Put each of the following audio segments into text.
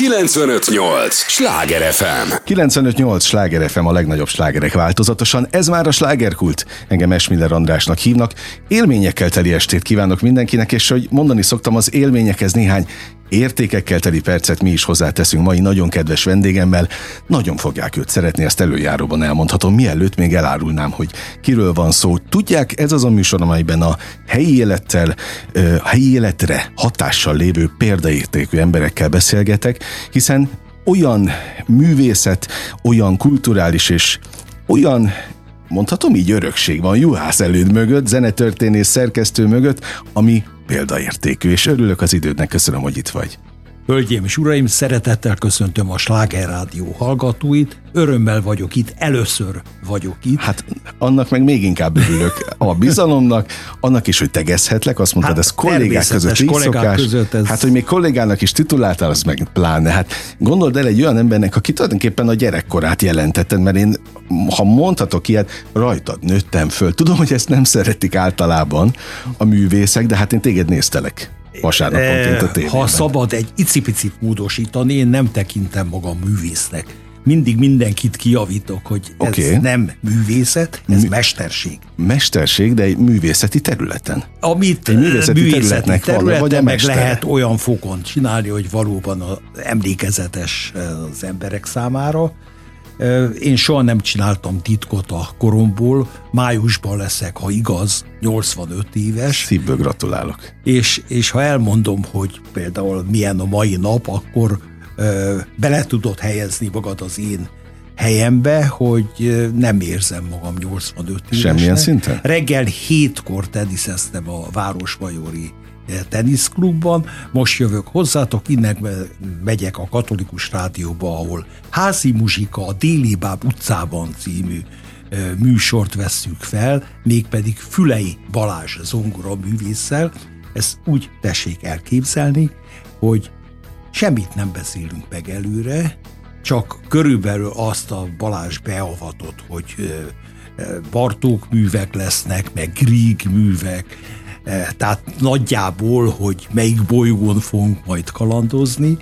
958! Sláger FM! 958! Sláger FM a legnagyobb slágerek változatosan. Ez már a slágerkult. Engem Esmiller Andrásnak hívnak. Élményekkel teli estét kívánok mindenkinek, és hogy mondani szoktam, az élményekhez néhány értékekkel teli percet mi is hozzáteszünk mai nagyon kedves vendégemmel. Nagyon fogják őt szeretni, ezt előjáróban elmondhatom. Mielőtt még elárulnám, hogy kiről van szó. Tudják, ez az a műsor, amelyben a helyi élettel, a helyi életre hatással lévő példaértékű emberekkel beszélgetek, hiszen olyan művészet, olyan kulturális és olyan mondhatom így örökség van Juhász előd mögött, zenetörténész szerkesztő mögött, ami példaértékű, és örülök az idődnek, köszönöm, hogy itt vagy. Hölgyeim és uraim, szeretettel köszöntöm a Sláger Rádió hallgatóit. Örömmel vagyok itt, először vagyok itt. Hát annak meg még inkább örülök a bizalomnak, annak is, hogy tegezhetlek, azt mondtad, hát, ez kollégák között így kollégák szokás. Között ez... Hát, hogy még kollégának is tituláltál, az meg pláne. Hát gondold el egy olyan embernek, aki tulajdonképpen a gyerekkorát jelentetted, mert én, ha mondhatok ilyet, rajtad nőttem föl. Tudom, hogy ezt nem szeretik általában a művészek, de hát én téged néztelek vasárnaponként a tévében. Ha szabad egy icipicit módosítani, én nem tekintem magam művésznek. Mindig mindenkit kiavítok, hogy ez okay. nem művészet, ez Mű... mesterség. Mesterség, de egy művészeti területen. Amit egy művészeti, művészeti területnek területen vagy a meg lehet olyan fokon csinálni, hogy valóban az emlékezetes az emberek számára, én soha nem csináltam titkot a koromból, májusban leszek, ha igaz, 85 éves. Szívből gratulálok. És, és ha elmondom, hogy például milyen a mai nap, akkor bele tudod helyezni magad az én helyembe, hogy nem érzem magam 85 évesen. Semmilyen szinten? Reggel hétkor teniszeztem a Városmajori teniszklubban, most jövök hozzátok, innen megyek a katolikus rádióba, ahol házi muzsika a Déli Báb utcában című műsort vesszük fel, mégpedig Fülei Balázs zongora művésszel. Ezt úgy tessék elképzelni, hogy semmit nem beszélünk meg előre, csak körülbelül azt a Balázs beavatott, hogy Bartók művek lesznek, meg Grieg művek, tehát nagyjából, hogy melyik bolygón fogunk majd kalandozni,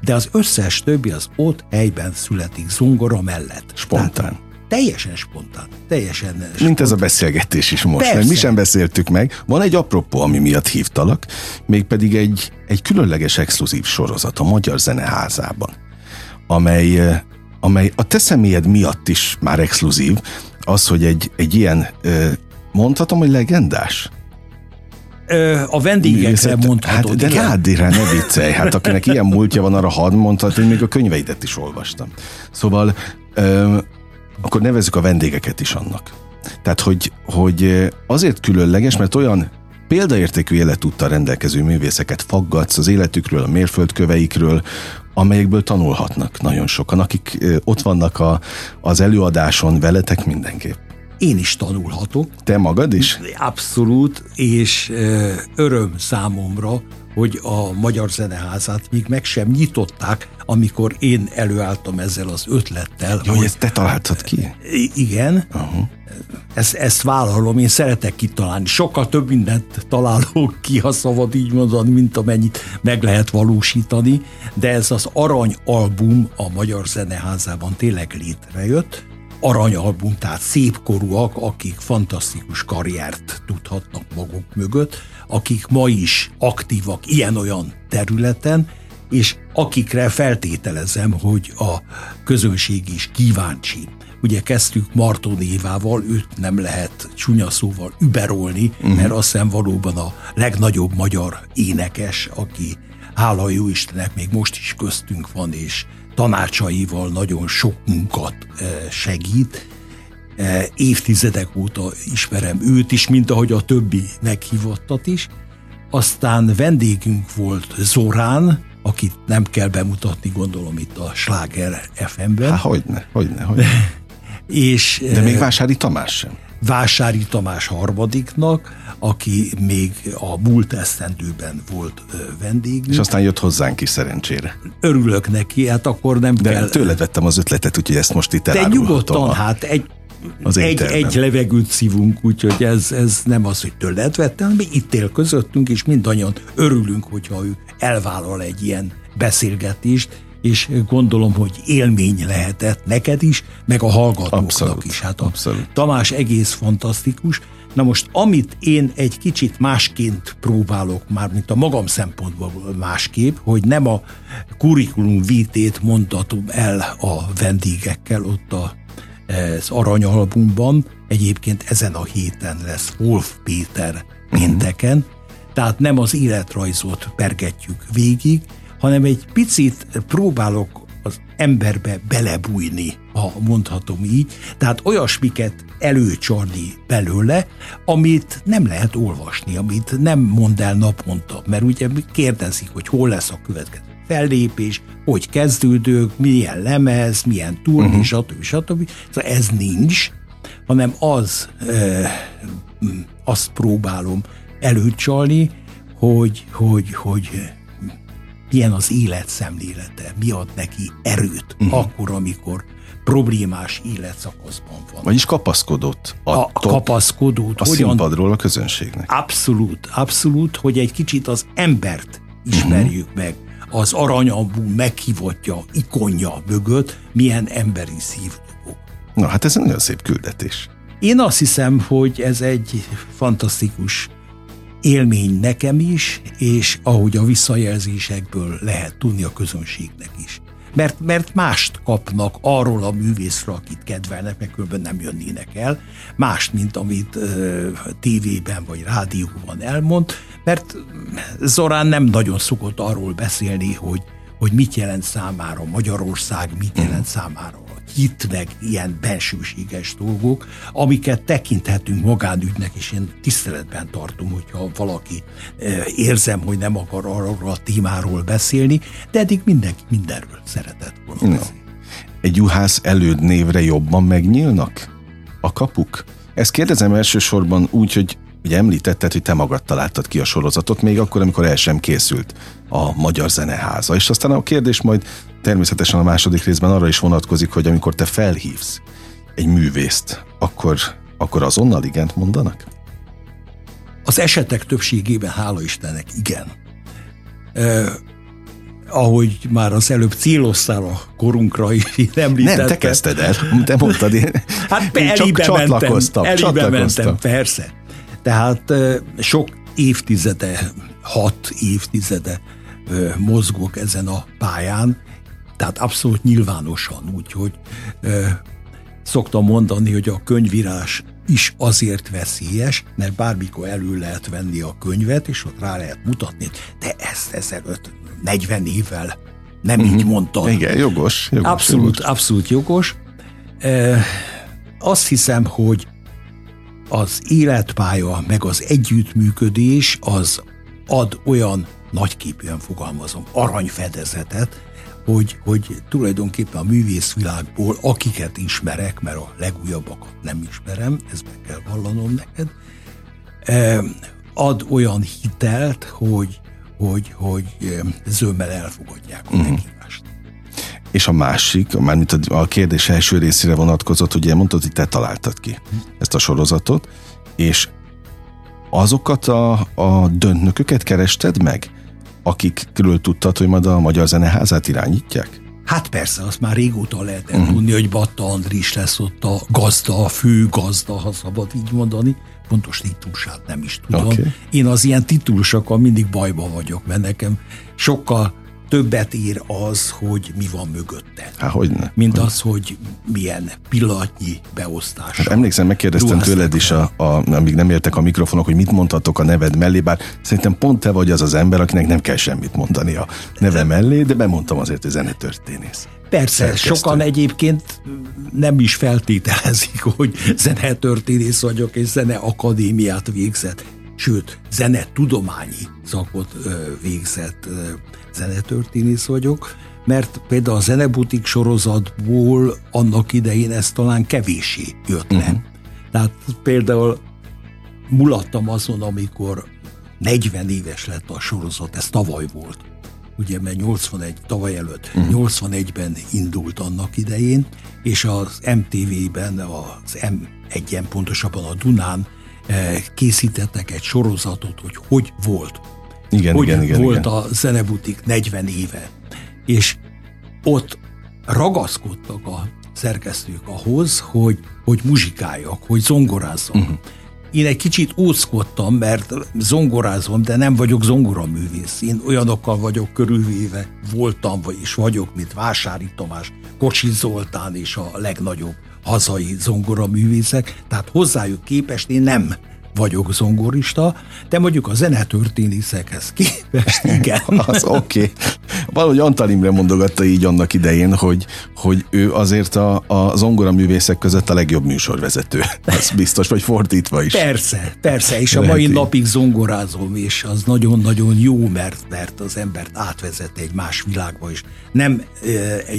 de az összes többi az ott helyben születik zongora mellett. Spontán. Tehát teljesen spontán. Teljesen spontán. Mint ez a beszélgetés is most, mert mi sem beszéltük meg. Van egy apropó, ami miatt hívtalak, mégpedig egy, egy különleges exkluzív sorozat a Magyar Zeneházában, amely, eh, amely a te személyed miatt is már exkluzív, az, hogy egy, egy ilyen, eh, mondhatom, hogy legendás a vendégekre mondhatod. Hát, de Ládira ne viccelj, hát akinek ilyen múltja van, arra hadd mondhat, hogy még a könyveidet is olvastam. Szóval ö, akkor nevezzük a vendégeket is annak. Tehát, hogy, hogy azért különleges, mert olyan példaértékű életúttal rendelkező művészeket faggatsz az életükről, a mérföldköveikről, amelyekből tanulhatnak nagyon sokan, akik ott vannak a, az előadáson veletek mindenképp én is tanulhatok. Te magad is? Abszolút, és öröm számomra, hogy a Magyar Zeneházát még meg sem nyitották, amikor én előálltam ezzel az ötlettel. Jó, hogy ezt te találtad ki? Igen. Uh-huh. Ezt, ezt vállalom, én szeretek kitalálni. Sokkal több mindent találok ki, ha szabad így mondani, mint amennyit meg lehet valósítani, de ez az arany album a Magyar Zeneházában tényleg létrejött, aranyalbum, tehát szépkorúak, akik fantasztikus karriert tudhatnak maguk mögött, akik ma is aktívak ilyen-olyan területen, és akikre feltételezem, hogy a közönség is kíváncsi. Ugye kezdtük Marton Évával, őt nem lehet csúnya szóval überolni, uh-huh. mert azt hiszem valóban a legnagyobb magyar énekes, aki hála jó Istennek még most is köztünk van, és tanácsaival nagyon sok munkat eh, segít. Eh, évtizedek óta ismerem őt is, mint ahogy a többi meghívottat is. Aztán vendégünk volt Zorán, akit nem kell bemutatni, gondolom itt a Sláger FM-ben. Há, hogyne, hogyne, hogyne. És, De még eh, Vásári Tamás sem. Vásári Tamás harmadiknak, aki még a múlt esztendőben volt vendég. És aztán jött hozzánk is szerencsére. Örülök neki, hát akkor nem De kell... tőled vettem az ötletet, úgyhogy ezt most itt De nyugodtan, a... hát egy az egy, egy levegőt szívunk, úgyhogy ez, ez nem az, hogy tőled vettem, mi itt él közöttünk, és mindannyian örülünk, hogyha ő elvállal egy ilyen beszélgetést, és gondolom, hogy élmény lehetett neked is, meg a hallgatóknak Abszolút, is. Hát a abszolút. Tamás egész fantasztikus. Na most, amit én egy kicsit másként próbálok, már mint a magam szempontból másképp, hogy nem a kurikulum vitét mondatom el a vendégekkel ott a, az aranyalbumban, egyébként ezen a héten lesz Wolf Péter pénteken, tehát nem az életrajzot pergetjük végig, hanem egy picit próbálok az emberbe belebújni, ha mondhatom így, tehát olyasmiket előcsorni belőle, amit nem lehet olvasni, amit nem mond el naponta, mert ugye kérdezik, hogy hol lesz a következő fellépés, hogy kezdődők, milyen lemez, milyen turné, uh-huh. stb. stb. Szóval ez nincs, hanem az, e, azt próbálom előcsalni, hogy, hogy, hogy milyen az élet szemlélete, mi ad neki erőt, uh-huh. akkor, amikor problémás életszakaszban van. Vagyis kapaszkodott. A kapaszkodót. A hogyan, színpadról a közönségnek. Abszolút, abszolút, hogy egy kicsit az embert ismerjük uh-huh. meg. Az aranyambú meghívottja, ikonja mögött milyen emberi szívdobó. Na hát ez egy nagyon szép küldetés. Én azt hiszem, hogy ez egy fantasztikus élmény nekem is, és ahogy a visszajelzésekből lehet tudni a közönségnek is. Mert, mert mást kapnak arról a művészről, akit kedvelnek, meg különben nem jönnének el, mást, mint amit ö, tévében vagy rádióban elmond, mert Zorán nem nagyon szokott arról beszélni, hogy, hogy mit jelent számára Magyarország, mit jelent számára hit, meg ilyen bensőséges dolgok, amiket tekinthetünk magánügynek, és én tiszteletben tartom, hogyha valaki érzem, hogy nem akar arról a témáról beszélni, de eddig mindenki mindenről szeretett volna no. Egy juhász előd névre jobban megnyílnak a kapuk? Ezt kérdezem elsősorban úgy, hogy ugye említetted, hogy te magad találtad ki a sorozatot, még akkor, amikor el sem készült a Magyar Zeneháza. És aztán a kérdés majd természetesen a második részben arra is vonatkozik, hogy amikor te felhívsz egy művészt, akkor, akkor azonnal igent mondanak? Az esetek többségében, hála Istennek, igen. Eh, ahogy már az előbb céloztál a korunkra is, említettem. Nem, te kezdted el, te mondtad, én, hát én csak csatlakoztam. Elébe csatlakoztam. mentem, persze. Tehát sok évtizede, hat évtizede mozgok ezen a pályán, tehát abszolút nyilvánosan, úgyhogy szoktam mondani, hogy a könyvírás is azért veszélyes, mert bármikor elő lehet venni a könyvet, és ott rá lehet mutatni, de ezt ezelőtt 40 évvel nem uh-huh. így mhm. mondtad. Igen, jogos. jogos abszolút, jogos. abszolút jogos. E, azt hiszem, hogy az életpálya, meg az együttműködés az ad olyan nagyképűen fogalmazom, aranyfedezetet, hogy, hogy tulajdonképpen a művészvilágból, akiket ismerek, mert a legújabbakat nem ismerem, ezt meg kell vallanom neked, ad olyan hitelt, hogy, hogy, hogy zömmel elfogadják a uh-huh. meghívást. És a másik, mármint a kérdés első részére vonatkozott, ugye mondtad, hogy te találtad ki ezt a sorozatot, és azokat a, a döntnököket kerested meg, akikről tudtad, hogy majd a Magyar Zeneházát irányítják? Hát persze, azt már régóta lehet uh-huh. tudni, hogy Batta Andris lesz ott a gazda, a fő gazda, ha szabad így mondani. Pontos titulusát nem is tudom. Okay. Én az ilyen titulusokkal mindig bajba vagyok, mert nekem sokkal többet ér az, hogy mi van mögötte. Há, hogyne. Mint hogy... az, hogy milyen pillanatnyi beosztás. Hát emlékszem, megkérdeztem tőled is, a, a, amíg nem értek a mikrofonok, hogy mit mondhatok a neved mellé, bár szerintem pont te vagy az az ember, akinek nem kell semmit mondani a neve mellé, de bemondtam azért, hogy zenetörténész. Persze, Szerkesztő. sokan egyébként nem is feltételezik, hogy zenetörténész vagyok, és zene akadémiát végzett sőt, zene tudományi szakot végzett zenetörténész vagyok, mert például a zenebutik sorozatból annak idején ez talán kevésé jött le. Uh-huh. Tehát például mulattam azon, amikor 40 éves lett a sorozat, ez tavaly volt, ugye, mert 81, tavaly előtt, uh-huh. 81-ben indult annak idején, és az MTV-ben, az M1-en pontosabban a Dunán készítettek egy sorozatot, hogy hogy volt igen, hogy igen, igen, volt igen. a zenebutik 40 éve. És ott ragaszkodtak a szerkesztők ahhoz, hogy, hogy muzsikáljak, hogy zongorázzam. Uh-huh. Én egy kicsit óckodtam, mert zongorázom, de nem vagyok zongoraművész. Én olyanokkal vagyok körülvéve, voltam, vagy is vagyok, mint Vásári Tamás, Kocsi Zoltán és a legnagyobb hazai zongoraművészek, tehát hozzájuk képest én nem vagyok zongorista, de mondjuk a zenetörténészekhez képest igen. az oké. Okay. Valahogy Antal Imre mondogatta így annak idején, hogy, hogy ő azért a, a zongora művészek között a legjobb műsorvezető. Ez biztos, vagy fordítva is. Persze, persze, és a mai így. napig zongorázom, és az nagyon-nagyon jó, mert, mert az embert átvezet egy más világba is. Nem e,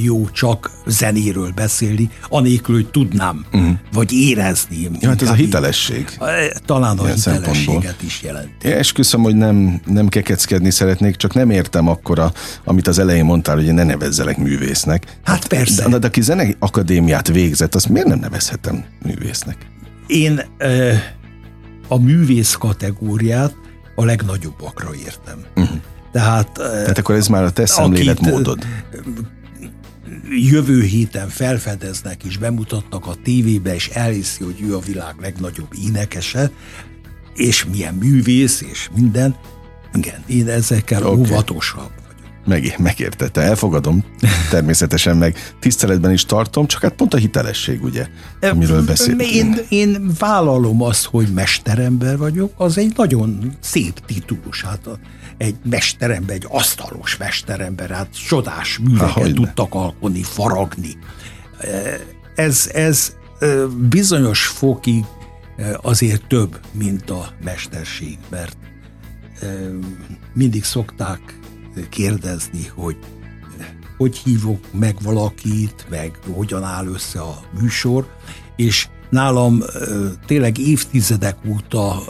jó csak zenéről beszélni, anélkül, hogy tudnám, uh-huh. vagy érezni. Ja, hát ez a hitelesség. Talán a hitelességet is jelenti. Esküszöm, hogy nem, nem kekeckedni szeretnék, csak nem értem akkora, amit az elején mondtál, hogy ne nevezzelek művésznek. Hát persze. De, de aki zene akadémiát végzett, azt miért nem nevezhetem művésznek? Én a művész kategóriát a legnagyobbakra értem. Uh-huh. Tehát, Tehát akkor ez már a te szemléletmódod. Jövő héten felfedeznek és bemutatnak a tévébe, és elhiszi, hogy ő a világ legnagyobb énekese, és milyen művész, és minden. Igen, én ezekkel okay. óvatosabb meg, megértette, elfogadom, természetesen meg tiszteletben is tartom, csak hát pont a hitelesség, ugye, amiről beszélünk. Én, én vállalom azt, hogy mesterember vagyok, az egy nagyon szép titulus, hát egy mesterember, egy asztalos mesterember, hát csodás műveket tudtak alkotni, faragni. Ez, ez bizonyos fokig azért több, mint a mesterség, mert mindig szokták kérdezni, hogy hogy hívok meg valakit, meg hogyan áll össze a műsor, és nálam tényleg évtizedek óta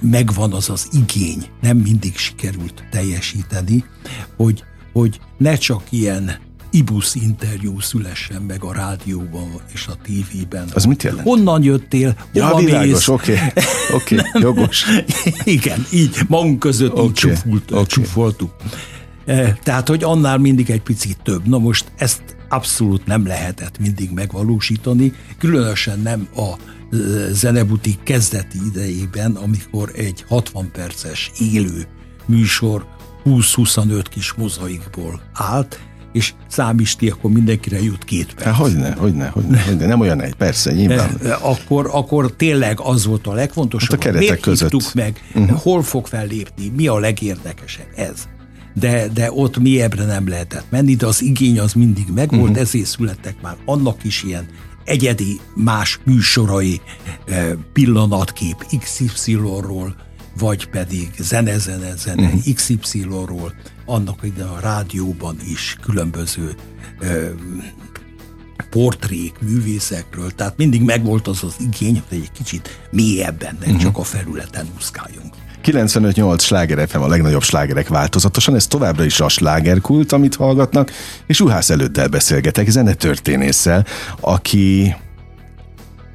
megvan az az igény, nem mindig sikerült teljesíteni, hogy, hogy ne csak ilyen ibusz interjú szülessen meg a rádióban és a tévében. Az mit jelent? Honnan jöttél? Ja, Hova világos, oké, okay. okay, jogos. Igen, így magunk között okay. így csúfult, okay. csúfoltuk. E, tehát, hogy annál mindig egy picit több. Na most ezt abszolút nem lehetett mindig megvalósítani, különösen nem a e, zenebutik kezdeti idejében, amikor egy 60 perces élő műsor 20-25 kis mozaikból állt, és számíts ki, akkor mindenkire jut két perc. Há, hogyne, hogyne, hogyne, hogyne, nem olyan egy, persze, nyilván. Akkor, akkor tényleg az volt a legfontosabb. Hát a keretek Miért között. meg, uh-huh. hol fog fellépni, mi a legérdekesebb, ez. De, de ott mélyebbre nem lehetett menni, de az igény az mindig megvolt, uh-huh. ezért születtek már annak is ilyen egyedi más műsorai, pillanatkép XY-ról, vagy pedig zene-zene-zene uh-huh. Mhm. XY-ról, annak ide a rádióban is különböző ö, portrék, művészekről, tehát mindig megvolt az az igény, hogy egy kicsit mélyebben, nem uh-huh. csak a felületen úszkáljunk. 95-8 sláger FM a legnagyobb slágerek változatosan, ez továbbra is a slágerkult, amit hallgatnak, és Uhász előddel beszélgetek, zenetörténésszel, aki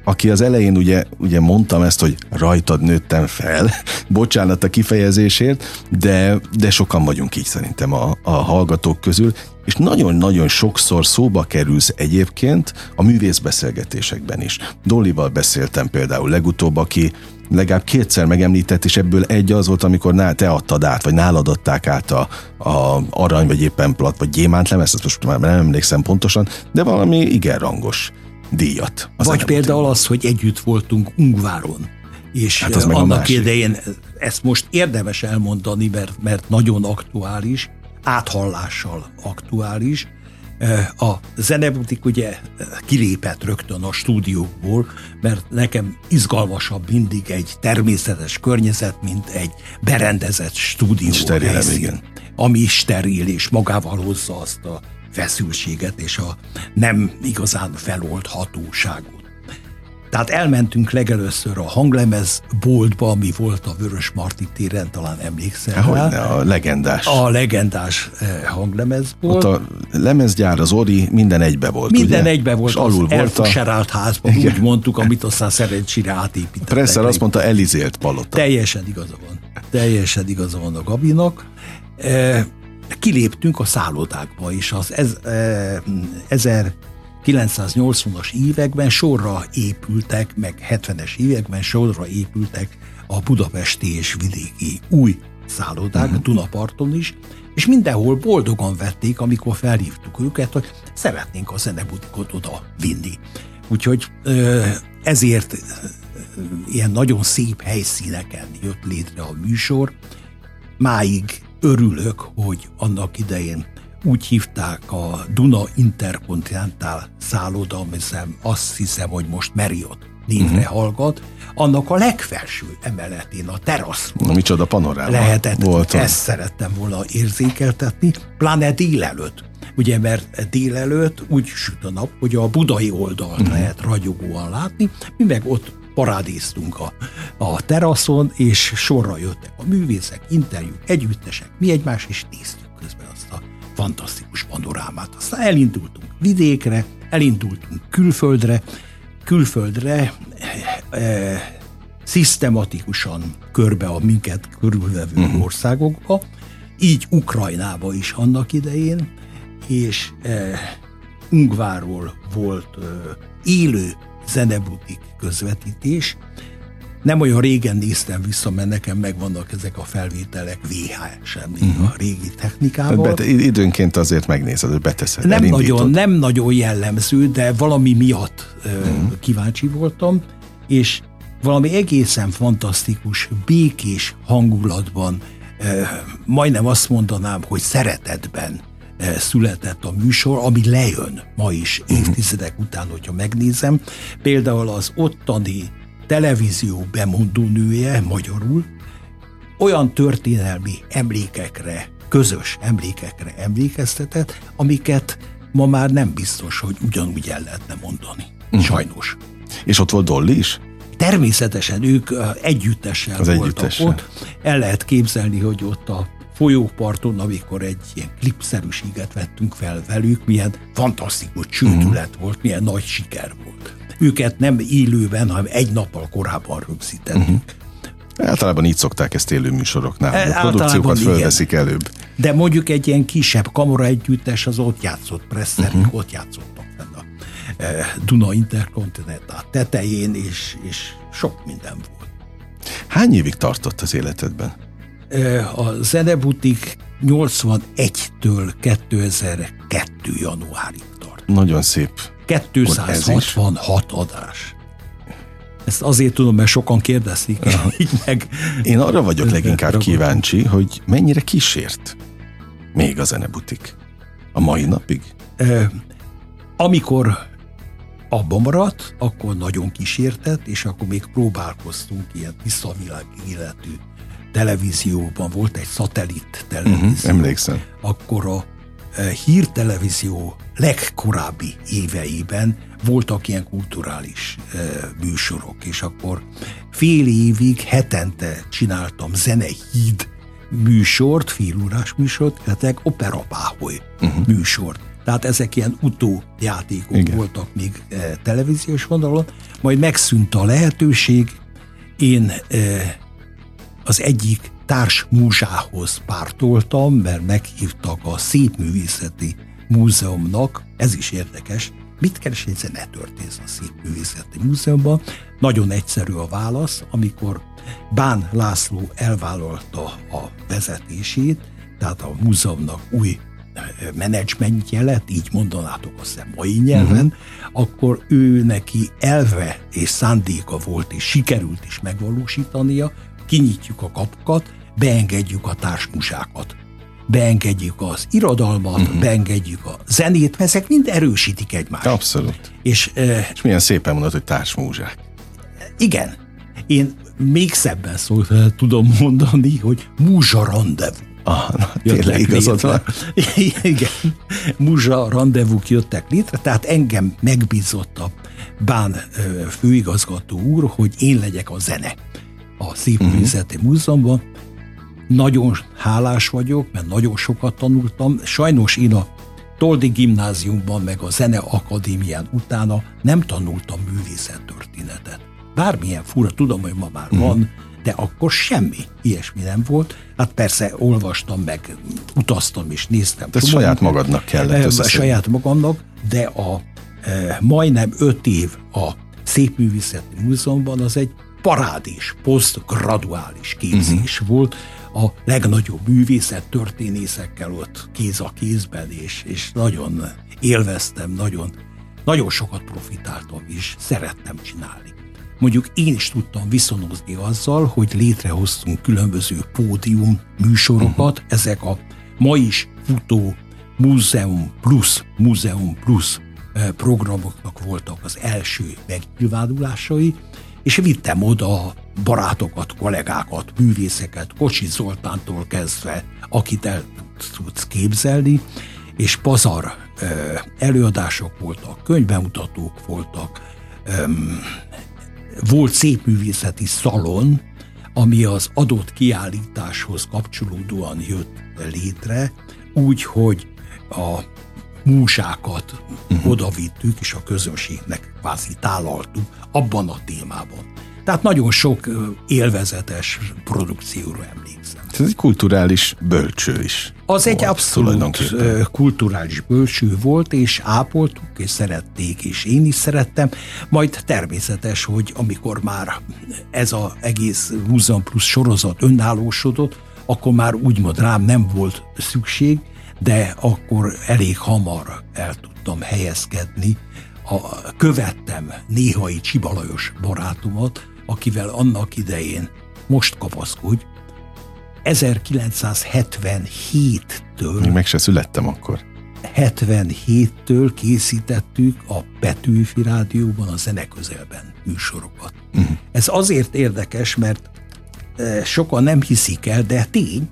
aki az elején ugye, ugye mondtam ezt, hogy rajtad nőttem fel, bocsánat a kifejezésért, de, de sokan vagyunk így szerintem a, a hallgatók közül, és nagyon-nagyon sokszor szóba kerülsz egyébként a művészbeszélgetésekben is. Dollival beszéltem például legutóbb, aki legalább kétszer megemlített, és ebből egy az volt, amikor ná, te adtad át, vagy nálad adták át a, a arany, vagy éppen plat, vagy gyémánt lemez, ezt most már nem emlékszem pontosan, de valami igen rangos díjat. Az Vagy például az, hogy együtt voltunk Ungváron. És hát az annak idején ezt most érdemes elmondani, mert, mert nagyon aktuális, áthallással aktuális. A zenebutik ugye kilépett rögtön a stúdióból, mert nekem izgalmasabb mindig egy természetes környezet, mint egy berendezett stúdió steril, helyszín, ami steril és magával hozza azt a feszültséget és a nem igazán feloldhatóságot. Tehát elmentünk legelőször a hanglemez boltba, ami volt a Vörös Marti téren, talán emlékszel Hogyne, a legendás. A legendás eh, hanglemezbolt. Ott a lemezgyár, az Ori, minden egybe volt, Minden ugye? egybe volt, és alul volt a... házban, Igen. úgy mondtuk, amit aztán szerencsére átépítettek. A Presser azt mondta, Elizélt palota. Teljesen igaza van. Teljesen igaza van a Gabinak. E, kiléptünk a szállodákba, és az ez, e, 1980-as években sorra épültek, meg 70-es években sorra épültek a budapesti és vidéki új szállodák, uh-huh. Dunaparton is, és mindenhol boldogan vették, amikor felhívtuk őket, hogy szeretnénk a zenebutikot oda vinni. Úgyhogy ezért ilyen nagyon szép helyszíneken jött létre a műsor. Máig örülök, hogy annak idején úgy hívták a Duna Intercontinental szálloda, ami azt hiszem, hogy most Marriott névre uh-huh. hallgat, annak a legfelső emeletén, a terasz. Na, micsoda panoráma lehetett. Volt ezt szerettem volna érzékeltetni, pláne délelőtt. Ugye, mert délelőtt úgy süt a nap, hogy a budai oldalt uh-huh. lehet ragyogóan látni, mi meg ott parádéztunk a, a teraszon, és sorra jöttek a művészek, interjúk, együttesek, mi egymás is néztük közben azt a fantasztikus panorámát. Aztán elindultunk vidékre, elindultunk külföldre, külföldre e, szisztematikusan körbe a minket körülvevő uh-huh. országokba, így Ukrajnába is annak idején, és e, Ungváról volt e, élő zenebutik közvetítés. Nem olyan régen néztem vissza, mert nekem megvannak ezek a felvételek VHS-en, uh-huh. a régi technikával. Bet, időnként azért megnézed, hogy beteszed, nem nagyon, nem nagyon jellemző, de valami miatt uh-huh. kíváncsi voltam, és valami egészen fantasztikus, békés hangulatban, majdnem azt mondanám, hogy szeretetben született a műsor, ami lejön ma is mhm. évtizedek után, hogyha megnézem. Például az ottani televízió bemondó nője magyarul olyan történelmi emlékekre, közös emlékekre emlékeztetett, amiket ma már nem biztos, hogy ugyanúgy el lehetne mondani. Uh-huh. Sajnos. És ott volt Dolly is? Természetesen ők együttesen Az voltak együttesen. ott. El lehet képzelni, hogy ott a folyóparton, amikor egy ilyen klipszerűséget vettünk fel velük, milyen fantasztikus csődület uh-huh. volt, milyen nagy siker volt. Őket nem élőben, hanem egy nappal korábban rögzítettük. Uh-huh. Általában így szokták ezt élő műsoroknál. E, a produkciókat fölveszik előbb. De mondjuk egy ilyen kisebb kamera együttes az ott játszott, Presser, uh-huh. ott játszottak fenn a e, Duna Intercontinental tetején, és, és sok minden volt. Hány évig tartott az életedben? A zenebutik 81-től 2002. januárig tart. Nagyon szép. 266 adás. Ezt azért tudom, mert sokan kérdezik. Így meg. Én arra vagyok leginkább kíváncsi, hogy mennyire kísért még a zenebutik. A mai napig? amikor abban maradt, akkor nagyon kísértett, és akkor még próbálkoztunk ilyen visszavilág életű televízióban volt egy szatellit televízió. Uh-huh, emlékszem. Akkor a e, hírtelevízió legkorábbi éveiben voltak ilyen kulturális e, műsorok, és akkor fél évig hetente csináltam zenehíd műsort, félórás műsort, illetve operapáholy uh-huh. műsort. Tehát ezek ilyen utójátékok Igen. voltak még e, televíziós vonalon, majd megszűnt a lehetőség, én e, az egyik társ múzsához pártoltam, mert meghívtak a Szépművészeti Múzeumnak, ez is érdekes, mit keres egy zenetörtész a Szépművészeti Múzeumban? Nagyon egyszerű a válasz, amikor Bán László elvállalta a vezetését, tehát a múzeumnak új eh, menedzsmentje lett, így mondanátok azt mai nyelven, uh-huh. akkor ő neki elve és szándéka volt, és sikerült is megvalósítania, kinyitjuk a kapukat, beengedjük a társmusákat, beengedjük az irodalmat, uh-huh. beengedjük a zenét, mert ezek mind erősítik egymást. Abszolút. És, uh, és milyen szépen mondod, hogy társmúzsák. Igen. Én még szebben szólt, tudom mondani, hogy múzsa rendezvú. Ah, na, tényleg igazad van. Igen, múzsa rendezvúk jöttek létre, tehát engem megbízott a Bán főigazgató úr, hogy én legyek a zene a Szépművészeti uh-huh. Múzeumban. Nagyon hálás vagyok, mert nagyon sokat tanultam. Sajnos én a Toldi gimnáziumban, meg a Zene Akadémián utána nem tanultam művészettörténetet. Bármilyen fura, tudom, hogy ma már uh-huh. van, de akkor semmi ilyesmi nem volt. Hát persze olvastam meg, utaztam és néztem. De saját magadnak kellett összeszedni. Saját magamnak, de a e, majdnem öt év a Szépművészeti Múzeumban az egy parádés, posztgraduális képzés uh-huh. volt, a legnagyobb művészet történészekkel ott kéz a kézben, és, és nagyon élveztem, nagyon, nagyon sokat profitáltam, és szerettem csinálni. Mondjuk én is tudtam viszonozni azzal, hogy létrehoztunk különböző pódium műsorokat, uh-huh. ezek a ma is futó Múzeum Plus, Múzeum Plus eh, programoknak voltak az első megnyilvánulásai, és vittem oda barátokat, kollégákat, művészeket, Kocsi Zoltántól kezdve, akit el tudsz képzelni, és pazar előadások voltak, könyvbemutatók voltak, volt szép művészeti szalon, ami az adott kiállításhoz kapcsolódóan jött létre, úgy, hogy a músákat uh-huh. odavittük, és a közönségnek kvázi tálaltuk abban a témában. Tehát nagyon sok élvezetes produkcióra emlékszem. Ez egy kulturális bölcső is. Az volt, egy abszolút kulturális bölcső volt, és ápoltuk, és szerették, és én is szerettem. Majd természetes, hogy amikor már ez az egész Múzeum Plus sorozat önállósodott, akkor már úgymond rám nem volt szükség, de akkor elég hamar el tudtam helyezkedni. A, követtem néhai Csibalajos barátomat, akivel annak idején most kapaszkodj, 1977-től... Még meg se születtem akkor. 77-től készítettük a Petőfi Rádióban, a Zeneközelben műsorokat. Uh-huh. Ez azért érdekes, mert e, sokan nem hiszik el, de tény,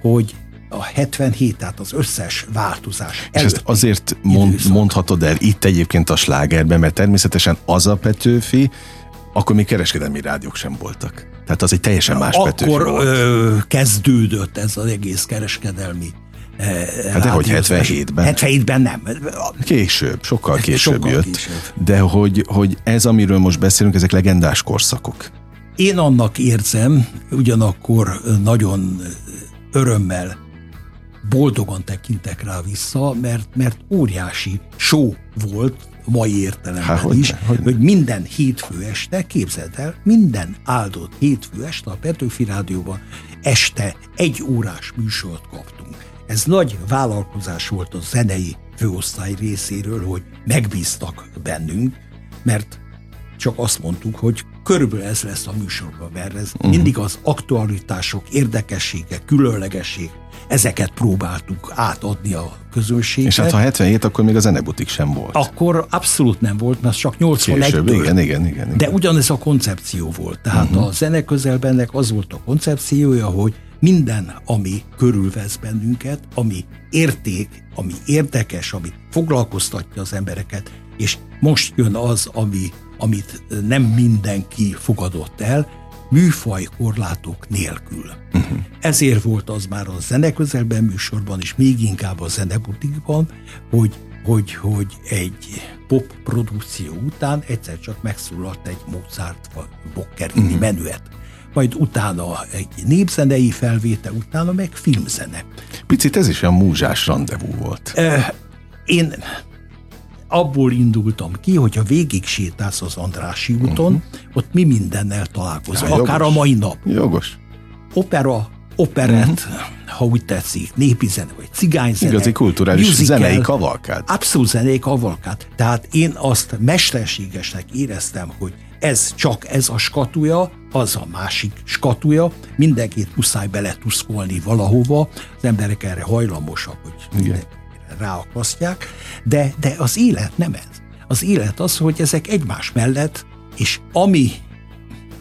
hogy a 77, tehát az összes változás És ezt azért mond, mondhatod el itt egyébként a slágerben, mert természetesen az a Petőfi, akkor még kereskedelmi rádiók sem voltak. Tehát az egy teljesen más Akkor Petőfi volt. Ö, kezdődött ez az egész kereskedelmi Hát de hogy 77-ben? 77-ben nem. Később, sokkal később sokkal jött. Később. De hogy, hogy ez, amiről most beszélünk, ezek legendás korszakok. Én annak érzem, ugyanakkor nagyon örömmel boldogan tekintek rá vissza, mert, mert óriási show volt mai értelemben Há, is, hogy, hogy minden hétfő este, képzeld el, minden áldott hétfő este a Petőfi Rádióban este egy órás műsort kaptunk. Ez nagy vállalkozás volt a zenei főosztály részéről, hogy megbíztak bennünk, mert csak azt mondtuk, hogy körülbelül ez lesz a műsorban, mert ez uh-huh. mindig az aktualitások, érdekessége, különlegesség, ezeket próbáltuk átadni a közönségnek. És hát ha 77, akkor még a zenebutik sem volt. Akkor abszolút nem volt, mert csak 81 Később, igen, igen, igen, igen. De ugyanez a koncepció volt. Tehát uh-huh. a zeneközelbennek az volt a koncepciója, hogy minden, ami körülvesz bennünket, ami érték, ami érdekes, ami foglalkoztatja az embereket, és most jön az, ami, amit nem mindenki fogadott el, műfajkorlátok nélkül. Uh-huh. Ezért volt az már a zeneközelben műsorban, és még inkább a zenebutikban, hogy, hogy, hogy egy pop produkció után egyszer csak megszólalt egy Mozart vagy Boccherini uh-huh. menüet majd utána egy népzenei felvétel, utána meg filmzene. Picit ez is olyan múzsás rendezvú volt. Én abból indultam ki, hogy ha végig sétálsz az Andrási úton, uh-huh. ott mi mindennel találkozol, ja, akár a mai nap. Jogos. Opera, operett, uh-huh. ha úgy tetszik, népi zene, vagy cigányzene. Igazi kulturális musical, zenei kavalkát. Abszolút zenei kavalkát. Tehát én azt mesterségesnek éreztem, hogy ez csak ez a skatuja, az a másik skatuja, mindenkit muszáj beletuszkolni valahova, az emberek erre hajlamosak, hogy Igen ráakasztják, de, de az élet nem ez. Az élet az, hogy ezek egymás mellett, és ami,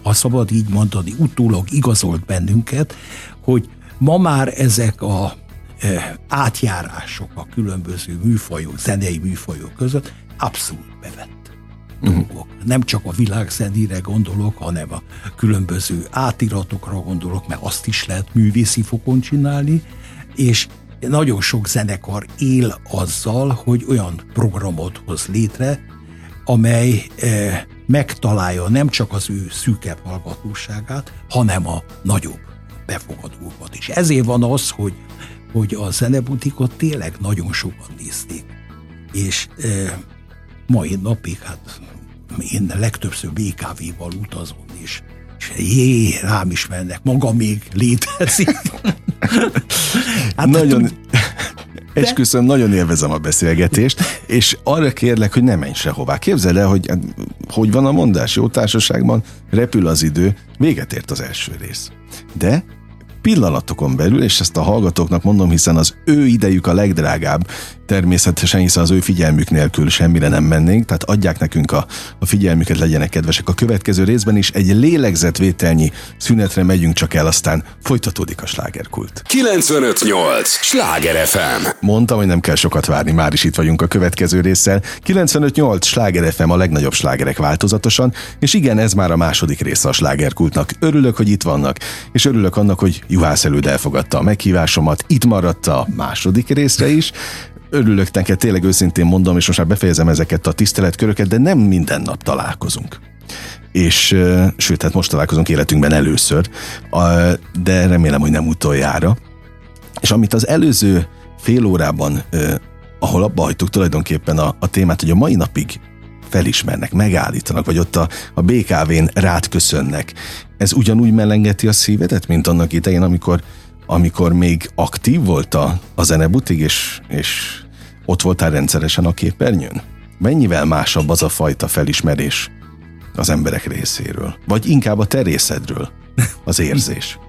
ha szabad így mondani, utólag igazolt bennünket, hogy ma már ezek a e, átjárások a különböző műfajok, zenei műfajok között abszolút bevett dolgok. Nem csak a világzenére gondolok, hanem a különböző átiratokra gondolok, mert azt is lehet művészi fokon csinálni, és nagyon sok zenekar él azzal, hogy olyan programot hoz létre, amely eh, megtalálja nem csak az ő szűkebb hallgatóságát, hanem a nagyobb befogadókat is. Ezért van az, hogy, hogy a zenebutikot tényleg nagyon sokan nézték. És eh, mai napig, hát én legtöbbször BKV-val utazom, és, és jé, rám is mennek, maga még létezik. hát nagyon, tud... esküszöm, nagyon élvezem a beszélgetést, és arra kérlek, hogy ne menj sehová. Képzeld el, hogy hogy van a mondás jó társaságban, repül az idő, véget ért az első rész. De pillanatokon belül, és ezt a hallgatóknak mondom, hiszen az ő idejük a legdrágább, természetesen, hiszen az ő figyelmük nélkül semmire nem mennénk, tehát adják nekünk a, a figyelmüket, legyenek kedvesek. A következő részben is egy lélegzetvételnyi szünetre megyünk csak el, aztán folytatódik a slágerkult. 958! Sláger FM! Mondtam, hogy nem kell sokat várni, már is itt vagyunk a következő résszel. 958! Sláger FM a legnagyobb slágerek változatosan, és igen, ez már a második része a slágerkultnak. Örülök, hogy itt vannak, és örülök annak, hogy Juhász előd elfogadta a meghívásomat, itt maradt a második részre is, örülök neked, tényleg őszintén mondom, és most már befejezem ezeket a tiszteletköröket, de nem minden nap találkozunk. És sőt, hát most találkozunk életünkben először, de remélem, hogy nem utoljára. És amit az előző fél órában, ahol abba hagytuk tulajdonképpen a, a témát, hogy a mai napig felismernek, megállítanak, vagy ott a, a BKV-n rád köszönnek. Ez ugyanúgy melengeti a szívedet, mint annak idején, amikor amikor még aktív volt a, a zenebutig, és, és ott voltál rendszeresen a képernyőn? Mennyivel másabb az a fajta felismerés az emberek részéről? Vagy inkább a te részedről az érzés?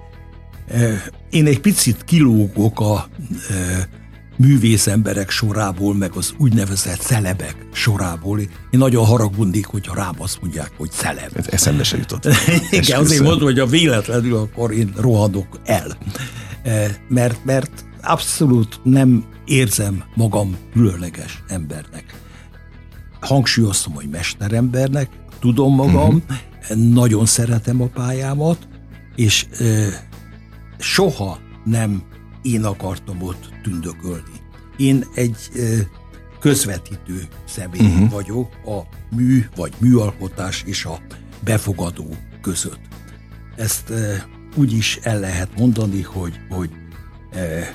Én egy picit kilógok a művész emberek sorából, meg az úgynevezett celebek sorából. Én nagyon haragundik, hogyha rám azt mondják, hogy celeb. Ez eszembe se jutott. Igen, azért mondom, hogy a véletlenül akkor én rohadok el. Eh, mert, mert abszolút nem érzem magam különleges embernek. Hangsúlyoztam, hogy mesterembernek, tudom magam, uh-huh. nagyon szeretem a pályámat, és e, soha nem én akartam ott tündökölni. Én egy közvetítő személy uh-huh. vagyok a mű vagy műalkotás és a befogadó között. Ezt e, úgy is el lehet mondani, hogy, hogy e,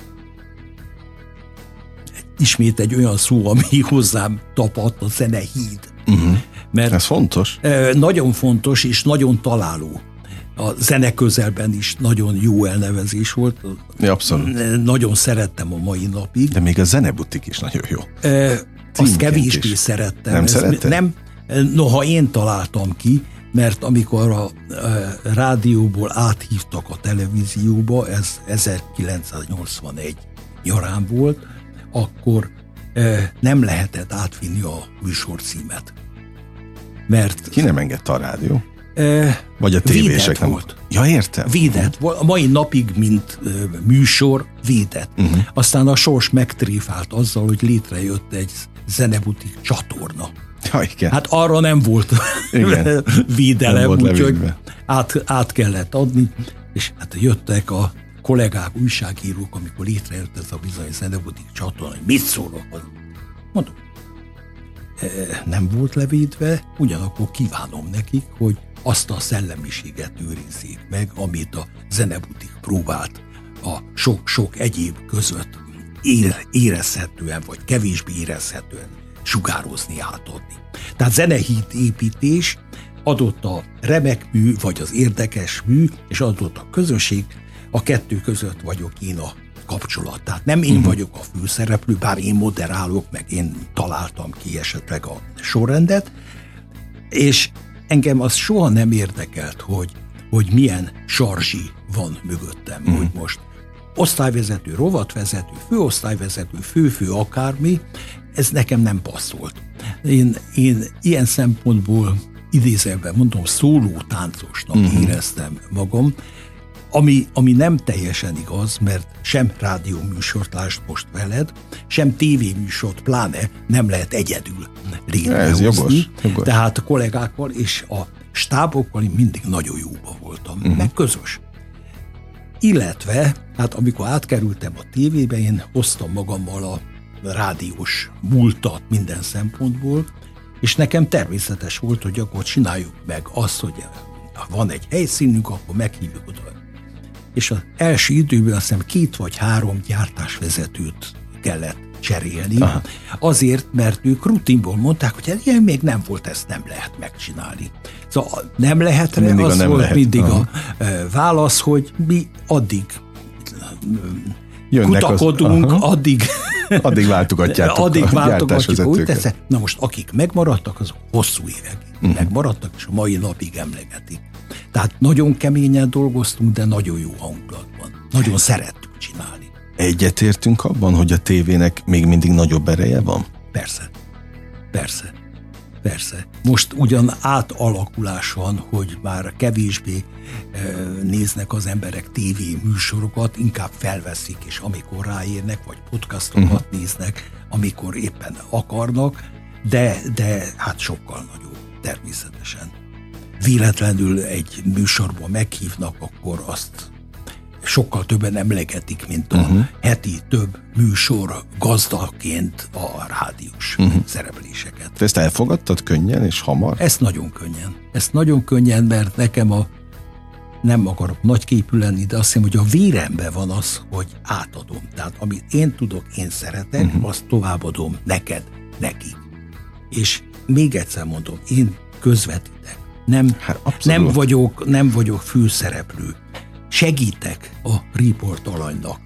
ismét egy olyan szó, ami hozzám tapadt, a zene híd. Uh-huh. Mert Ez fontos. E, nagyon fontos és nagyon találó. A zene közelben is nagyon jó elnevezés volt. Ja, abszolút. Nagyon szerettem a mai napig. De még a zenebutik is nagyon jó. E, azt kevésbé is. szerettem. Nem szerettem? Nem, noha én találtam ki, mert amikor a, a rádióból áthívtak a televízióba, ez 1981 nyarán volt, akkor e, nem lehetett átvinni a műsorcímet. Mert... Ki nem engedte a rádió? Vagy a tévések nem volt. Ja, értem. Védett volt. A mai napig, mint műsor, védett. Uh-huh. Aztán a sors megtréfált azzal, hogy létrejött egy zenebutik csatorna Ja, igen. Hát arra nem volt igen. védelem, úgyhogy át, át kellett adni, és hát jöttek a kollégák, újságírók, amikor létrejött ez a bizony zenebutik csatorna, hogy mit szólok. Mondom, e, nem volt levédve, ugyanakkor kívánom nekik, hogy azt a szellemiséget őrizzék meg, amit a zenebutik próbált a sok-sok egyéb között érezhetően, vagy kevésbé érezhetően sugározni, átadni. Tehát zenehíd építés adott a remek mű, vagy az érdekes mű, és adott a közönség, a kettő között vagyok én a kapcsolat. Tehát nem én uh-huh. vagyok a főszereplő, bár én moderálok, meg én találtam ki esetleg a sorrendet, és engem az soha nem érdekelt, hogy, hogy milyen sarzsi van mögöttem, uh-huh. hogy most osztályvezető, rovatvezető, főosztályvezető, főfő akármi, ez nekem nem passzolt. Én, én ilyen szempontból idézőben mondom, szóló táncosnak uh-huh. éreztem magam, ami, ami nem teljesen igaz, mert sem rádióműsort lásd most veled, sem tévéműsort pláne nem lehet egyedül létrehozni. Jogos, jogos. Tehát a kollégákkal és a stábokkal én mindig nagyon jóba voltam, uh-huh. meg közös. Illetve, hát amikor átkerültem a tévébe, én hoztam magammal a rádiós múltat minden szempontból, És nekem természetes volt, hogy akkor csináljuk meg azt, hogy van egy helyszínünk, akkor meghívjuk oda. És az első időben azt hiszem két vagy három gyártásvezetőt kellett cserélni. Aha. Azért, mert ők rutinból mondták, hogy hát ilyen még nem volt, ezt nem lehet megcsinálni. Szóval nem lehet, mindig az nem volt lehet. mindig Aha. a válasz, hogy mi addig Jönnek kutakodunk, az, addig addig váltogatjátok addig váltogatjuk, úgy teszem. Na most akik megmaradtak, azok hosszú évek uh-huh. megmaradtak, és a mai napig emlegetik. Tehát nagyon keményen dolgoztunk, de nagyon jó hangulatban. Nagyon szerettük csinálni. Egyetértünk abban, hogy a tévének még mindig nagyobb ereje van? Persze. Persze. Persze. Most ugyan átalakulás van, hogy már kevésbé e, néznek az emberek tévé műsorokat, inkább felveszik, és amikor ráérnek, vagy podcastokat uh-huh. néznek, amikor éppen akarnak, de, de hát sokkal nagyobb, természetesen. Véletlenül egy műsorba meghívnak, akkor azt sokkal többen emlegetik, mint a uh-huh. heti több műsor gazdaként a rádiós uh-huh. szerepléseket. Te ezt elfogadtad könnyen és hamar? Ezt nagyon könnyen. Ezt nagyon könnyen, mert nekem a nem akarok nagyképű lenni, de azt hiszem, hogy a véremben van az, hogy átadom. Tehát amit én tudok, én szeretek, uh-huh. azt továbbadom neked, neki. És még egyszer mondom, én közvetítek. Nem, hát nem, vagyok, nem vagyok főszereplő segítek a report alanynak.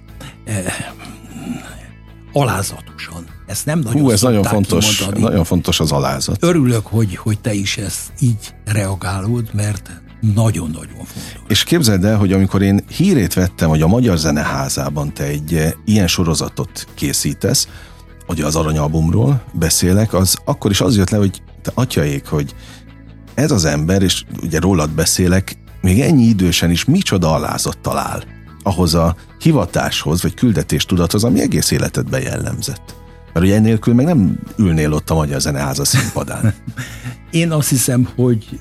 E, alázatosan. Ezt nem nagyon Hú, ez nagyon fontos, kimondani. nagyon fontos az alázat. Örülök, hogy, hogy te is ezt így reagálod, mert nagyon-nagyon fontos. És képzeld el, hogy amikor én hírét vettem, hogy a Magyar Zeneházában te egy e, ilyen sorozatot készítesz, hogy az aranyalbumról beszélek, az akkor is az jött le, hogy te atyaék, hogy ez az ember, és ugye rólad beszélek, még ennyi idősen is micsoda alázat talál ahhoz a hivatáshoz, vagy küldetés tudathoz, ami egész életedben jellemzett. Mert ugye ennélkül meg nem ülnél ott a Magyar Zeneháza színpadán. Én azt hiszem, hogy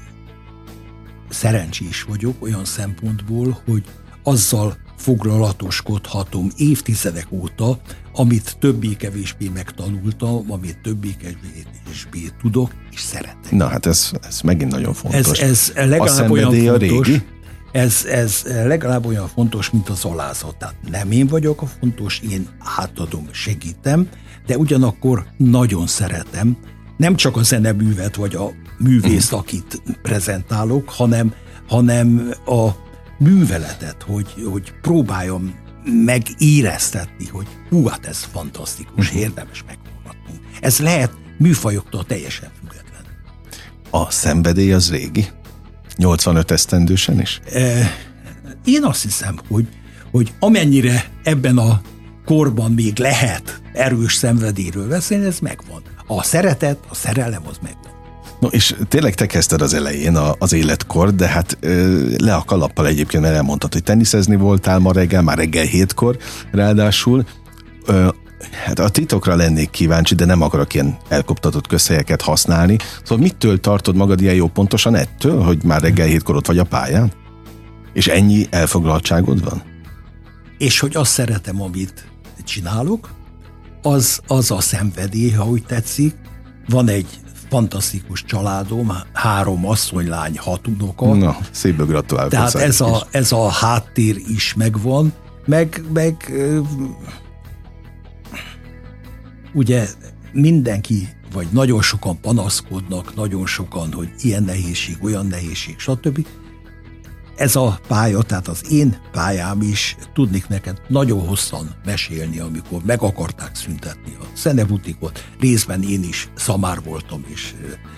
szerencsés vagyok olyan szempontból, hogy azzal foglalatoskodhatom évtizedek óta, amit többé-kevésbé megtanultam, amit többé-kevésbé tudok, és szeretek. Na hát ez, ez megint nagyon fontos. Ez, ez legalább olyan fontos, régi? Ez, ez legalább olyan fontos, mint az alázat. Tehát nem én vagyok a fontos, én átadom, segítem, de ugyanakkor nagyon szeretem, nem csak a zeneművet vagy a művészt, akit prezentálok, hanem, hanem a műveletet, hogy, hogy próbáljam megéreztetni, hogy hú, hát ez fantasztikus, uh-huh. érdemes meghallgatni. Ez lehet műfajoktól teljesen független. A szenvedély az régi? 85 esztendősen is? E, én azt hiszem, hogy, hogy amennyire ebben a korban még lehet erős szenvedélyről beszélni, ez megvan. A szeretet, a szerelem az megvan. No, és tényleg te kezdted az elején a, az életkor, de hát le a kalappal egyébként, mert elmondtad, hogy teniszezni voltál ma reggel, már reggel hétkor, ráadásul ö, hát a titokra lennék kíváncsi, de nem akarok ilyen elkoptatott közhelyeket használni. Szóval mitől tartod magad ilyen jó pontosan ettől, hogy már reggel hétkor ott vagy a pályán? És ennyi elfoglaltságod van? És hogy azt szeretem, amit csinálok, az, az a szenvedély, ha úgy tetszik. Van egy fantasztikus családom, három asszonylány, hat unoka. Na, szép gratulálok. Tehát ez a, ez a háttér is megvan, meg, meg ugye mindenki, vagy nagyon sokan panaszkodnak, nagyon sokan, hogy ilyen nehézség, olyan nehézség, stb ez a pálya, tehát az én pályám is tudnék neked nagyon hosszan mesélni, amikor meg akarták szüntetni a szenebutikot. Részben én is szamár voltam, és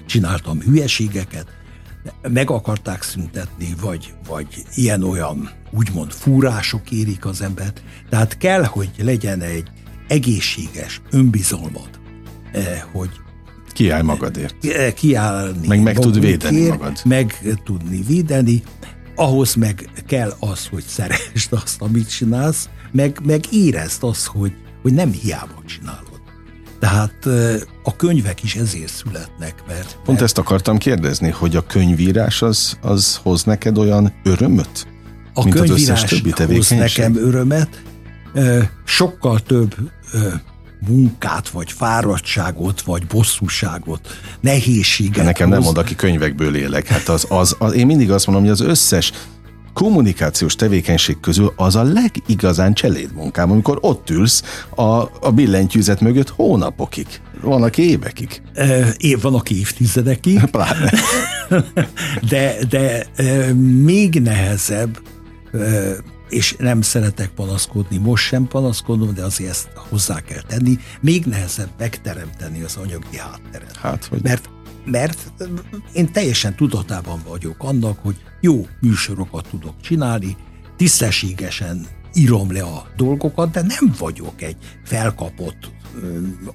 csináltam hülyeségeket. Meg akarták szüntetni, vagy, vagy ilyen-olyan úgymond fúrások érik az embert. Tehát kell, hogy legyen egy egészséges önbizalmad, hogy Kiállj magadért. Kiállni. Meg meg tud védeni magad. Meg tudni védeni, ahhoz meg kell az, hogy szeresd azt, amit csinálsz, meg, meg érezd azt, hogy, hogy nem hiába csinálod. Tehát a könyvek is ezért születnek, mert... Pont mert... ezt akartam kérdezni, hogy a könyvírás az, az hoz neked olyan örömöt? A mint könyvírás az többi hoz nekem örömet. Sokkal több munkát, vagy fáradtságot, vagy bosszúságot, nehézséget. Nekem nem mond, aki könyvekből élek. Hát az, az, az, én mindig azt mondom, hogy az összes kommunikációs tevékenység közül az a legigazán cselédmunkám, amikor ott ülsz a, a billentyűzet mögött hónapokig. Van, aki évekig. Év van, aki évtizedekig. Pláne. De, de még nehezebb és nem szeretek panaszkodni, most sem panaszkodom, de azért ezt hozzá kell tenni, még nehezebb megteremteni az anyagi hátteret. Hát, hogy... Mert, mert én teljesen tudatában vagyok annak, hogy jó műsorokat tudok csinálni, tisztességesen írom le a dolgokat, de nem vagyok egy felkapott,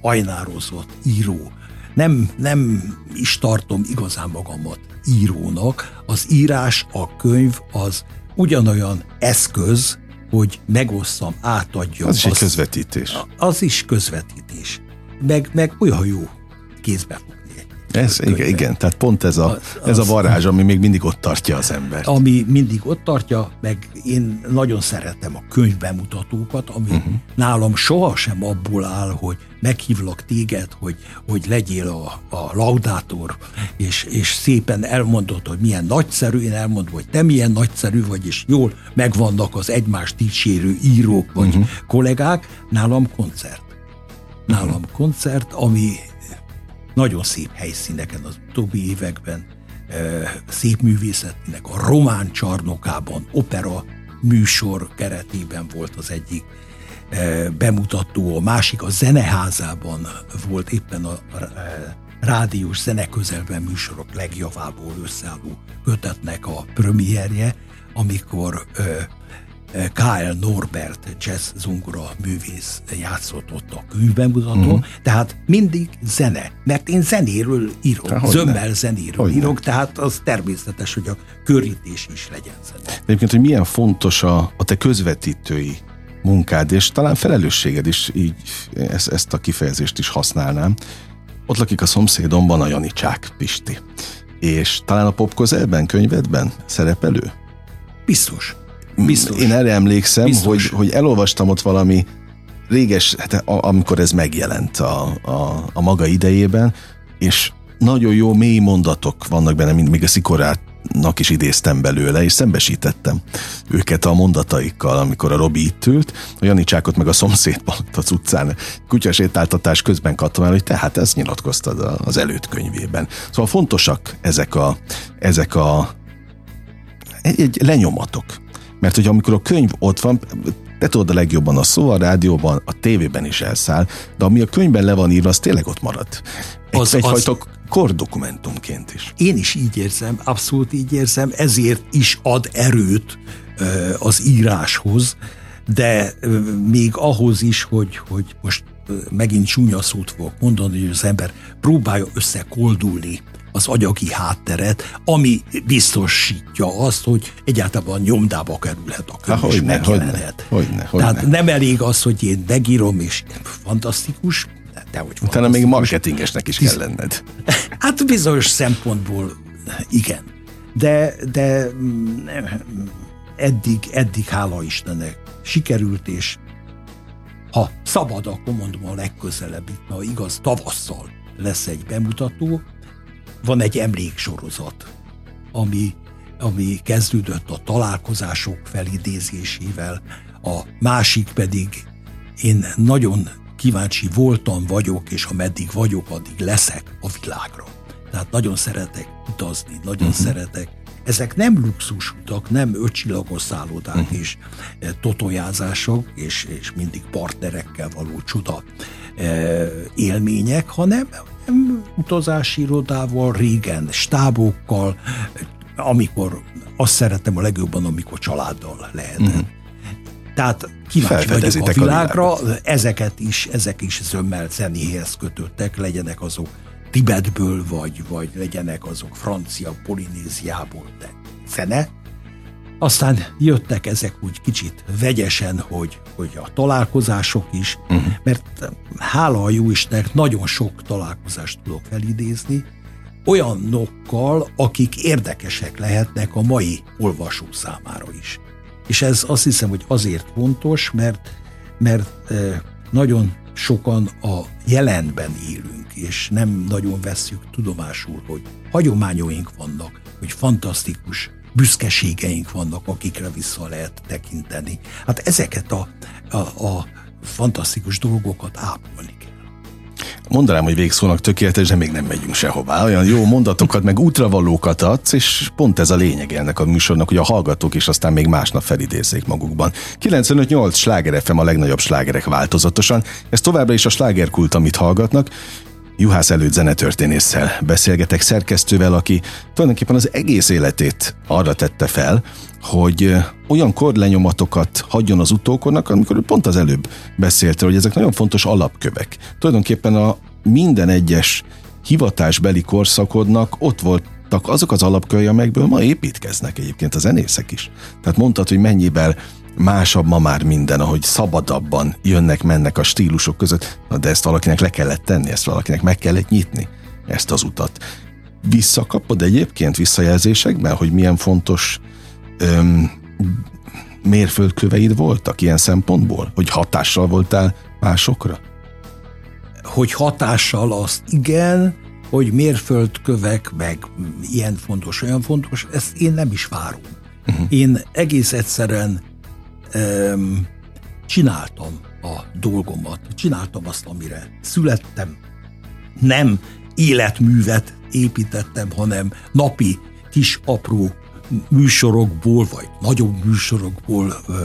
ajnározott író. Nem, nem is tartom igazán magamat írónak. Az írás, a könyv az ugyanolyan eszköz, hogy megosszam, átadjam. Az is egy közvetítés. Az is közvetítés. Meg, meg olyan jó kézbe ez, igen, igen, tehát pont ez a, az, ez a varázs, ami még mindig ott tartja az ember. Ami mindig ott tartja, meg én nagyon szeretem a könyvbemutatókat, ami uh-huh. nálam sohasem abból áll, hogy meghívlak téged, hogy, hogy legyél a, a laudátor, és, és szépen elmondod, hogy milyen nagyszerű, én elmondom, hogy te milyen nagyszerű vagy, és jól megvannak az egymást dicsérő írók vagy uh-huh. kollégák, nálam koncert. Nálam uh-huh. koncert, ami nagyon szép helyszíneken az utóbbi években, szép művészetnek a román csarnokában, opera műsor keretében volt az egyik bemutató, a másik a zeneházában volt éppen a rádiós zeneközelben műsorok legjavából összeálló kötetnek a premierje, amikor Kyle Norbert jazz zongora művész játszott ott a könyvbemutatón, uh-huh. tehát mindig zene, mert én zenéről írok, Há, zömmel zenéről hogy írok, ne. tehát az természetes, hogy a körítés is legyen zene. De egyébként, hogy milyen fontos a, a te közvetítői munkád, és talán felelősséged is, így ezt, ezt a kifejezést is használnám. Ott lakik a szomszédomban a Janicsák Pisti. És talán a popkozelben, könyvedben szerepelő? Biztos. Biztos. Én erre emlékszem, Biztos. hogy, hogy elolvastam ott valami réges, hát amikor ez megjelent a, a, a maga idejében, és nagyon jó mély mondatok vannak benne, mint még a szikorátnak is idéztem belőle, és szembesítettem őket a mondataikkal, amikor a Robi itt ült, a Janicsákot meg a szomszéd az utcán kutyasétáltatás közben kattam el, hogy tehát ezt nyilatkoztad az előtt könyvében. Szóval fontosak ezek a, ezek a egy, egy lenyomatok, mert hogy amikor a könyv ott van, te tudod a legjobban a szó, a rádióban, a tévében is elszáll, de ami a könyvben le van írva, az tényleg ott marad. Egy, az, egyfajta az... kordokumentumként is. Én is így érzem, abszolút így érzem, ezért is ad erőt az íráshoz, de még ahhoz is, hogy, hogy most megint csúnya szót fogok mondani, hogy az ember próbálja összekoldulni az agyagi hátteret, ami biztosítja azt, hogy egyáltalán nyomdába kerülhet a könyv, és megjelenhet. Hogyne, hogyne, hogyne. Tehát nem elég az, hogy én megírom, és fantasztikus, de hogy Utána még marketingesnek is kell lenned. Hát bizonyos szempontból igen. De, de mm, eddig, eddig hála Istennek sikerült, és ha szabad, akkor mondom a legközelebb, ha igaz, tavasszal lesz egy bemutató, van egy emléksorozat, ami, ami kezdődött a találkozások felidézésével, a másik pedig én nagyon kíváncsi voltam, vagyok, és ameddig vagyok, addig leszek a világra. Tehát nagyon szeretek utazni, nagyon uh-huh. szeretek. Ezek nem luxusutak, nem ötcsillagos szállodák uh-huh. és e, totojázások, és, és mindig partnerekkel való csuda e, élmények, hanem utazási irodával, régen stábokkal, amikor azt szeretem a legjobban, amikor családdal lehet. Mm. Tehát kíváncsi vagyok a világra, a ezeket is, ezek is zömmel zenéhez kötöttek, legyenek azok Tibetből, vagy, vagy legyenek azok francia, Polinéziából, de zene, aztán jöttek ezek úgy kicsit vegyesen, hogy, hogy a találkozások is, uh-huh. mert hála a jó Istennek nagyon sok találkozást tudok felidézni, olyanokkal, akik érdekesek lehetnek a mai olvasó számára is. És ez azt hiszem, hogy azért fontos, mert, mert nagyon sokan a jelenben élünk, és nem nagyon vesszük tudomásul, hogy hagyományaink vannak, hogy fantasztikus büszkeségeink vannak, akikre vissza lehet tekinteni. Hát ezeket a, a, a fantasztikus dolgokat ápolni kell. Mondanám, hogy végszónak tökéletes, de még nem megyünk sehová. Olyan jó mondatokat, meg útravalókat adsz, és pont ez a lényeg ennek a műsornak, hogy a hallgatók is aztán még másnap felidézzék magukban. 95-8 sláger a legnagyobb slágerek változatosan. Ez továbbra is a slágerkult, amit hallgatnak. Juhász előtt zenetörténésszel beszélgetek szerkesztővel, aki tulajdonképpen az egész életét arra tette fel, hogy olyan korlenyomatokat hagyjon az utókornak, amikor pont az előbb beszélt, hogy ezek nagyon fontos alapkövek. Tulajdonképpen a minden egyes hivatásbeli korszakodnak ott voltak azok az alapkövei, amelyekből ma építkeznek egyébként a zenészek is. Tehát mondtad, hogy mennyivel másabb ma már minden, ahogy szabadabban jönnek-mennek a stílusok között, Na, de ezt valakinek le kellett tenni, ezt valakinek meg kellett nyitni, ezt az utat. Visszakapod egyébként visszajelzésekben, hogy milyen fontos öm, mérföldköveid voltak ilyen szempontból? Hogy hatással voltál másokra? Hogy hatással azt igen, hogy mérföldkövek, meg ilyen fontos, olyan fontos, ezt én nem is várom. Uh-huh. Én egész egyszerűen öm, csináltam a dolgomat, csináltam azt, amire születtem. Nem életművet építettem, hanem napi kis apró műsorokból, vagy nagyobb műsorokból ö,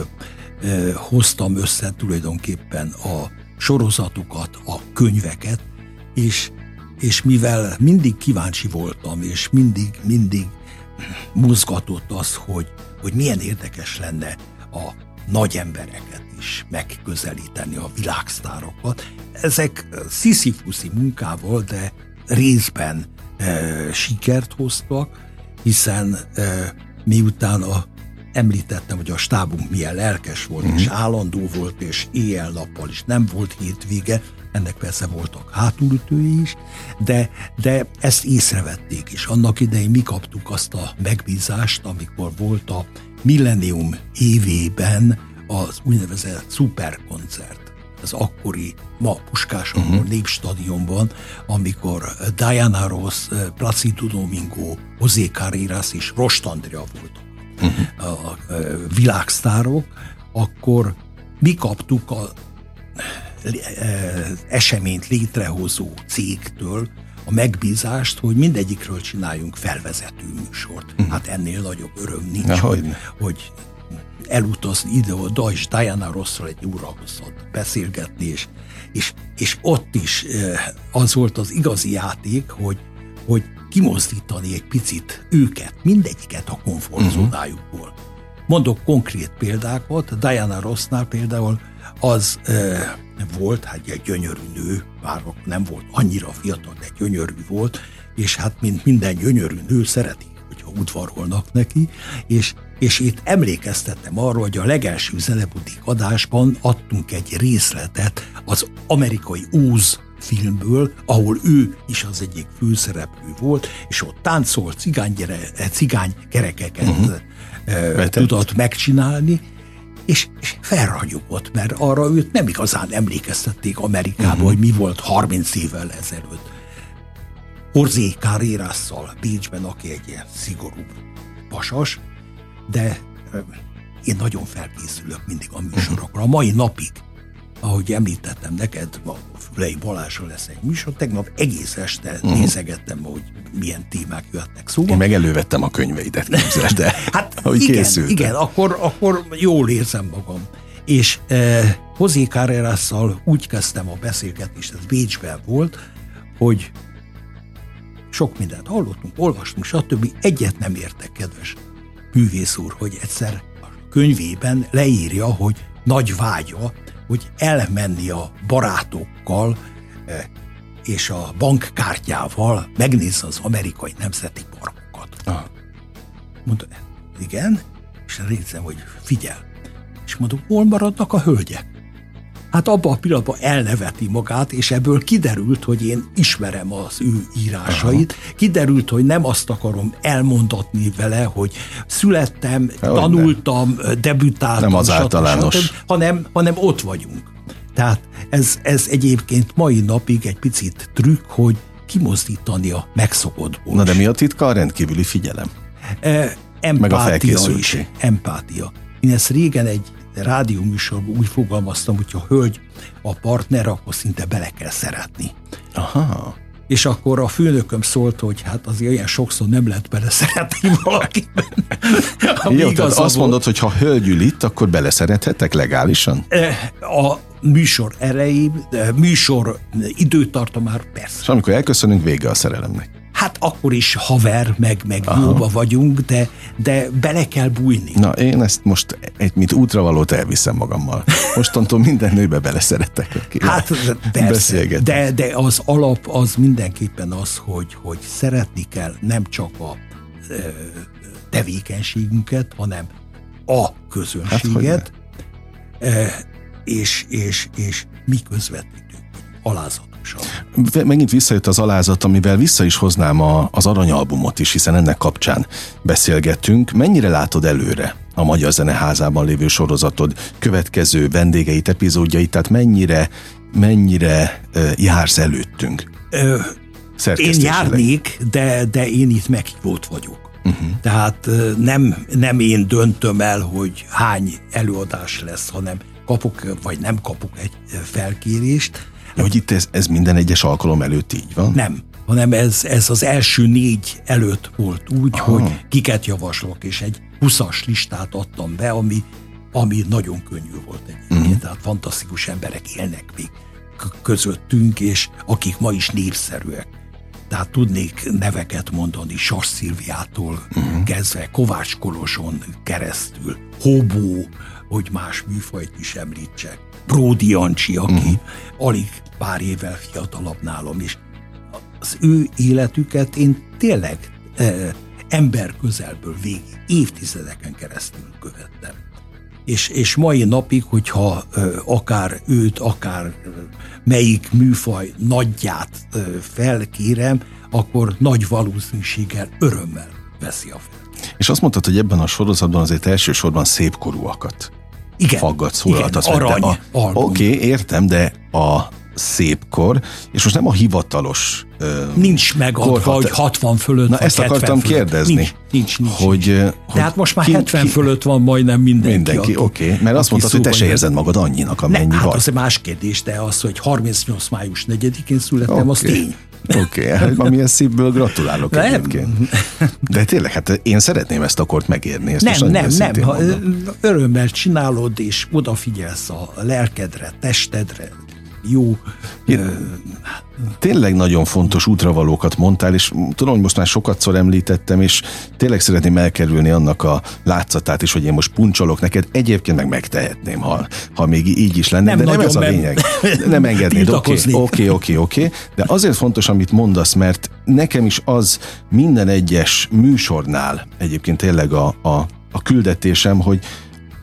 ö, hoztam össze tulajdonképpen a sorozatokat, a könyveket, és, és mivel mindig kíváncsi voltam, és mindig, mindig mozgatott az, hogy, hogy milyen érdekes lenne a nagy embereket is megközelíteni, a világsztárokat. Ezek sziszifuszi munkával, de részben e, sikert hoztak, hiszen e, miután a, említettem, hogy a stábunk milyen lelkes volt, uh-huh. és állandó volt, és éjjel-nappal is nem volt hétvége, ennek persze voltak hátulütői is, de, de ezt észrevették is. Annak idején mi kaptuk azt a megbízást, amikor volt a Millennium évében az úgynevezett szuperkoncert az akkori, ma Puskás uh-huh. Népstadionban, amikor Diana Ross, Placido Domingo, José Carreras és Rost Andrea voltak uh-huh. a, a, a világsztárok, akkor mi kaptuk a, a, eseményt létrehozó cégtől a megbízást, hogy mindegyikről csináljunk felvezető műsort. Uh-huh. Hát ennél nagyobb öröm nincs, Na, hogy, hogy elutazni ide-oda, és Diana Rosszal egy óra beszélgetni, és, és, és ott is az volt az igazi játék, hogy, hogy kimozdítani egy picit őket, mindegyiket a komfortzónájukból. Uh-huh. Mondok konkrét példákat, Diana Rossnál például az e, volt, hát egy gyönyörű nő, bár nem volt annyira fiatal, de gyönyörű volt, és hát mint minden gyönyörű nő szereti, hogyha udvarolnak neki, és és itt emlékeztettem arra, hogy a legelső zenebutik adásban adtunk egy részletet az amerikai Úz filmből, ahol ő is az egyik főszereplő volt, és ott táncolt cigánygyere, cigány kerekeket uh-huh. tudott megcsinálni, és, és felragyogott, mert arra őt nem igazán emlékeztették Amerikában, uh-huh. hogy mi volt 30 évvel ezelőtt. Orzé Carrerasszal Bécsben, aki egy ilyen szigorú pasas, de én nagyon felkészülök mindig a műsorokra. A mai napig, ahogy említettem neked, a Fülei Balázsra lesz egy műsor, tegnap egész este uh-huh. nézegettem, hogy milyen témák jöhetnek szóba. Én meg elővettem a könyveidet, képzeld, de hát ahogy igen, készültem. Igen, akkor, akkor jól érzem magam. És eh, Hozé Carrerasszal úgy kezdtem a beszélgetést, ez Bécsben volt, hogy sok mindent hallottunk, olvastunk, stb. Egyet nem értek, kedves művész úr, hogy egyszer a könyvében leírja, hogy nagy vágya, hogy elmenni a barátokkal eh, és a bankkártyával megnézze az amerikai nemzeti parkokat. Ah. Mondta, igen, és nézem, hogy figyel. És mondom, hol maradnak a hölgyek? Hát abban a pillanatban elneveti magát, és ebből kiderült, hogy én ismerem az ő írásait, Aha. kiderült, hogy nem azt akarom elmondatni vele, hogy születtem, Hogy tanultam, nem. debütáltam, nem az általános. Stb., hanem, hanem ott vagyunk. Tehát ez, ez egyébként mai napig egy picit trükk, hogy kimozdítani a megszokottból. Na de mi a titka? A rendkívüli figyelem. E, empátia is. Empátia. Én ezt régen egy rádióműsorban úgy fogalmaztam, hogy ha hölgy a partner, akkor szinte bele kell szeretni. Aha. És akkor a főnököm szólt, hogy hát azért olyan sokszor nem lehet beleszeretni valakiben. Jó, tehát azt mondod, hogy ha hölgy ül itt, akkor beleszerethetek legálisan? A műsor erejé, műsor időtartamára persze. És amikor elköszönünk, vége a szerelemnek. Hát akkor is haver, meg, meg jóba vagyunk, de, de bele kell bújni. Na, én ezt most egy, mint útravalót elviszem magammal. Mostantól minden nőbe beleszeretek. Aki hát persze, de, de az alap az mindenképpen az, hogy, hogy szeretni kell nem csak a ö, tevékenységünket, hanem a közönséget, hát, és, és, és mi közvetítünk alázatosan. Megint visszajött az alázat, amivel vissza is hoznám a, az aranyalbumot is, hiszen ennek kapcsán beszélgettünk. Mennyire látod előre a Magyar Zeneházában lévő sorozatod következő vendégeit, epizódjait, tehát mennyire, mennyire jársz előttünk? Ö, én járnék, de, de én itt meghívott vagyok. Uh-huh. Tehát nem, nem én döntöm el, hogy hány előadás lesz, hanem kapok, vagy nem kapok egy felkérést. Ja, hogy itt ez, ez minden egyes alkalom előtt így van? Nem, hanem ez, ez az első négy előtt volt úgy, Aha. hogy kiket javaslok, és egy 20 listát adtam be, ami, ami nagyon könnyű volt egyébként, uh-huh. tehát fantasztikus emberek élnek még közöttünk, és akik ma is népszerűek. Tehát tudnék neveket mondani Sas Szilviától uh-huh. kezdve, Kovács Koloson keresztül, Hobó, hogy más műfajt is említsek. Bródi Jancsi, aki uh-huh. alig pár évvel fiatalabb nálam is. Az ő életüket én tényleg e, ember közelből végig, évtizedeken keresztül követtem. És, és mai napig, hogyha e, akár őt, akár e, melyik műfaj nagyját e, felkérem, akkor nagy valószínűséggel örömmel veszi a fel. És azt mondtad, hogy ebben a sorozatban azért elsősorban szépkorúakat igen, faggat szólaltat. Igen, arany Oké, okay, értem, de a szépkor, és most nem a hivatalos Nincs megadva, korhat... hogy 60 fölött Na ezt akartam fölött. kérdezni. Nincs, nincs, nincs. Hogy, nincs. hogy Tehát most már ki, 70 ki, fölött van majdnem mindenki. Mindenki, oké. Okay. Mert azt mondtad, hogy te se érzed magad annyinak, amennyi ne, hát vagy. az egy más kérdés, de az, hogy 38 május 4-én születtem, okay. az tény. Oké, okay, hát milyen szívből gratulálok nem. egyébként. De tényleg, hát én szeretném ezt a kort megérni. Ezt nem, nem, nem. Ha örömmel csinálod, és odafigyelsz a lelkedre, testedre, jó. Én, tényleg nagyon fontos útravalókat mondtál, és tudom, hogy most már sokatszor említettem, és tényleg szeretném elkerülni annak a látszatát is, hogy én most puncsolok neked. Egyébként meg megtehetném, ha, ha még így is lenne, nem de nem ez a lényeg. Nem engednéd, oké, oké, oké, oké. De azért fontos, amit mondasz, mert nekem is az minden egyes műsornál egyébként tényleg a, a, a küldetésem, hogy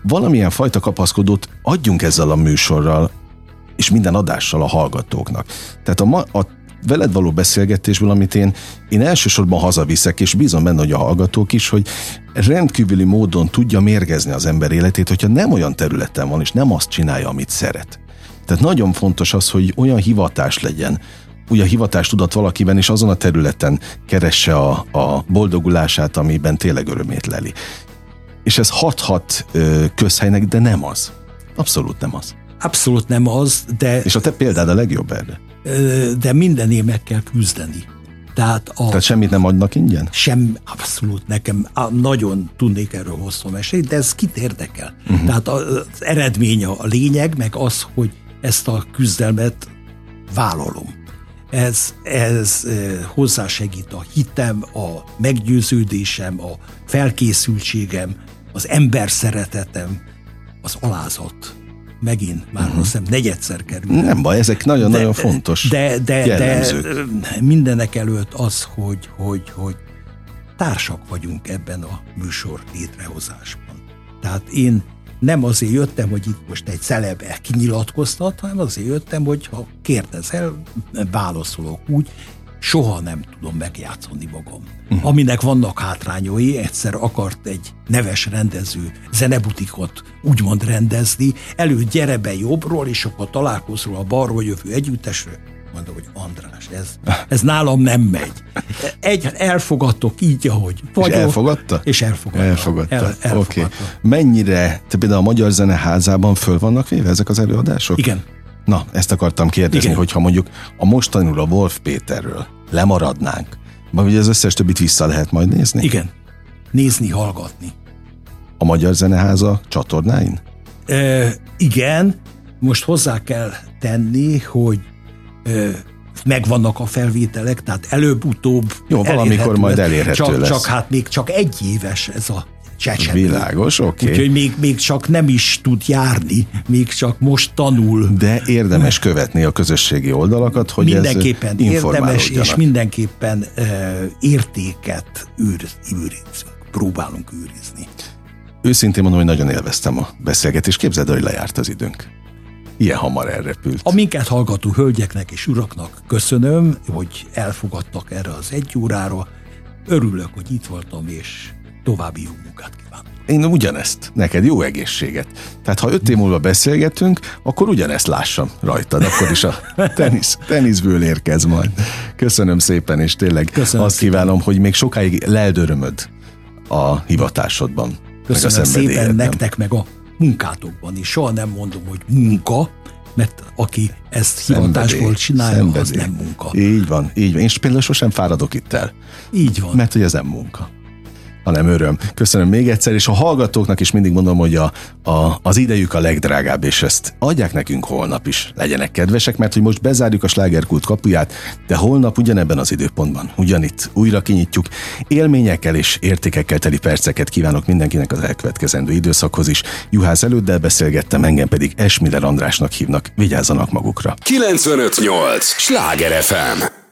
valamilyen fajta kapaszkodót adjunk ezzel a műsorral és minden adással a hallgatóknak. Tehát a, ma, a veled való beszélgetésből, amit én, én elsősorban hazaviszek, és bízom benne, hogy a hallgatók is, hogy rendkívüli módon tudja mérgezni az ember életét, hogyha nem olyan területen van, és nem azt csinálja, amit szeret. Tehát nagyon fontos az, hogy olyan hivatás legyen, úgy a hivatást tudat valakiben, és azon a területen keresse a, a boldogulását, amiben tényleg örömét leli. És ez hathat ö, közhelynek, de nem az. Abszolút nem az. Abszolút nem az, de... És a te példád a legjobb erre? De mindenért meg kell küzdeni. Tehát, a, Tehát semmit nem adnak ingyen? Sem, abszolút nekem nagyon tudnék erről hosszú mesélni, de ez kit érdekel. Uh-huh. Tehát az eredmény a lényeg, meg az, hogy ezt a küzdelmet vállalom. Ez, ez hozzásegít a hitem, a meggyőződésem, a felkészültségem, az ember szeretetem, az alázat megint már uh-huh. azt hiszem negyedszer kerül. Nem baj, ezek nagyon-nagyon fontos de, de, jellemzők. de mindenek előtt az, hogy, hogy, hogy társak vagyunk ebben a műsor létrehozásban. Tehát én nem azért jöttem, hogy itt most egy celebe kinyilatkoztat, hanem azért jöttem, hogy ha kérdezel, válaszolok úgy, soha nem tudom megjátszani magam. Uh-huh. Aminek vannak hátrányai, egyszer akart egy neves rendező zenebutikot úgymond rendezni, előtt gyere be jobbról, és akkor találkozol a balról jövő együttesről. Mondom, hogy András, ez, ez nálam nem megy. Egy, elfogadtok így, ahogy vagyok. És elfogadta? És elfogadta. Elfogadta. El, elfogadta. Okay. Mennyire, te például a Magyar Zeneházában föl vannak véve ezek az előadások? Igen. Na, ezt akartam kérdezni, Igen. hogyha mondjuk a mostanul a Wolf Péterről lemaradnánk, vagy az összes többit vissza lehet majd nézni? Igen. Nézni, hallgatni. A Magyar Zeneháza csatornáin? E, igen. Most hozzá kell tenni, hogy e, megvannak a felvételek, tehát előbb-utóbb Jó, valamikor majd elérhető csak, lesz. Csak hát még csak egy éves ez a csecsemő. Világos, oké. Okay. Úgyhogy még, még csak nem is tud járni, még csak most tanul. De érdemes követni a közösségi oldalakat, hogy mindenképpen ez érdemes, és mindenképpen uh, értéket őr, őrizünk, próbálunk őrizni. Őszintén mondom, hogy nagyon élveztem a beszélgetést. Képzeld, hogy lejárt az időnk. Ilyen hamar elrepült. A minket hallgató hölgyeknek és uraknak köszönöm, hogy elfogadtak erre az egy órára. Örülök, hogy itt voltam, és további jó munkát kívánok. Én ugyanezt, neked jó egészséget. Tehát ha öt év múlva beszélgetünk, akkor ugyanezt lássam rajtad, akkor is a tenisz, teniszből érkez majd. Köszönöm szépen, és tényleg Köszönöm azt szépen. kívánom, hogy még sokáig leldörömöd a hivatásodban. Köszönöm szépen nektek, meg a munkátokban is. Soha nem mondom, hogy munka, mert aki ezt hivatásból csinálja, szenvedély. az nem munka. Így van, így van. Én például sosem fáradok itt el. Így van. Mert hogy ez nem munka hanem öröm. Köszönöm még egyszer, és a hallgatóknak is mindig mondom, hogy a, a, az idejük a legdrágább, és ezt adják nekünk holnap is. Legyenek kedvesek, mert hogy most bezárjuk a slágerkult kapuját, de holnap ugyanebben az időpontban, ugyanitt újra kinyitjuk. Élményekkel és értékekkel teli perceket kívánok mindenkinek az elkövetkezendő időszakhoz is. Juhász előddel beszélgettem, engem pedig Esmiller Andrásnak hívnak. Vigyázzanak magukra. 958! Sláger FM!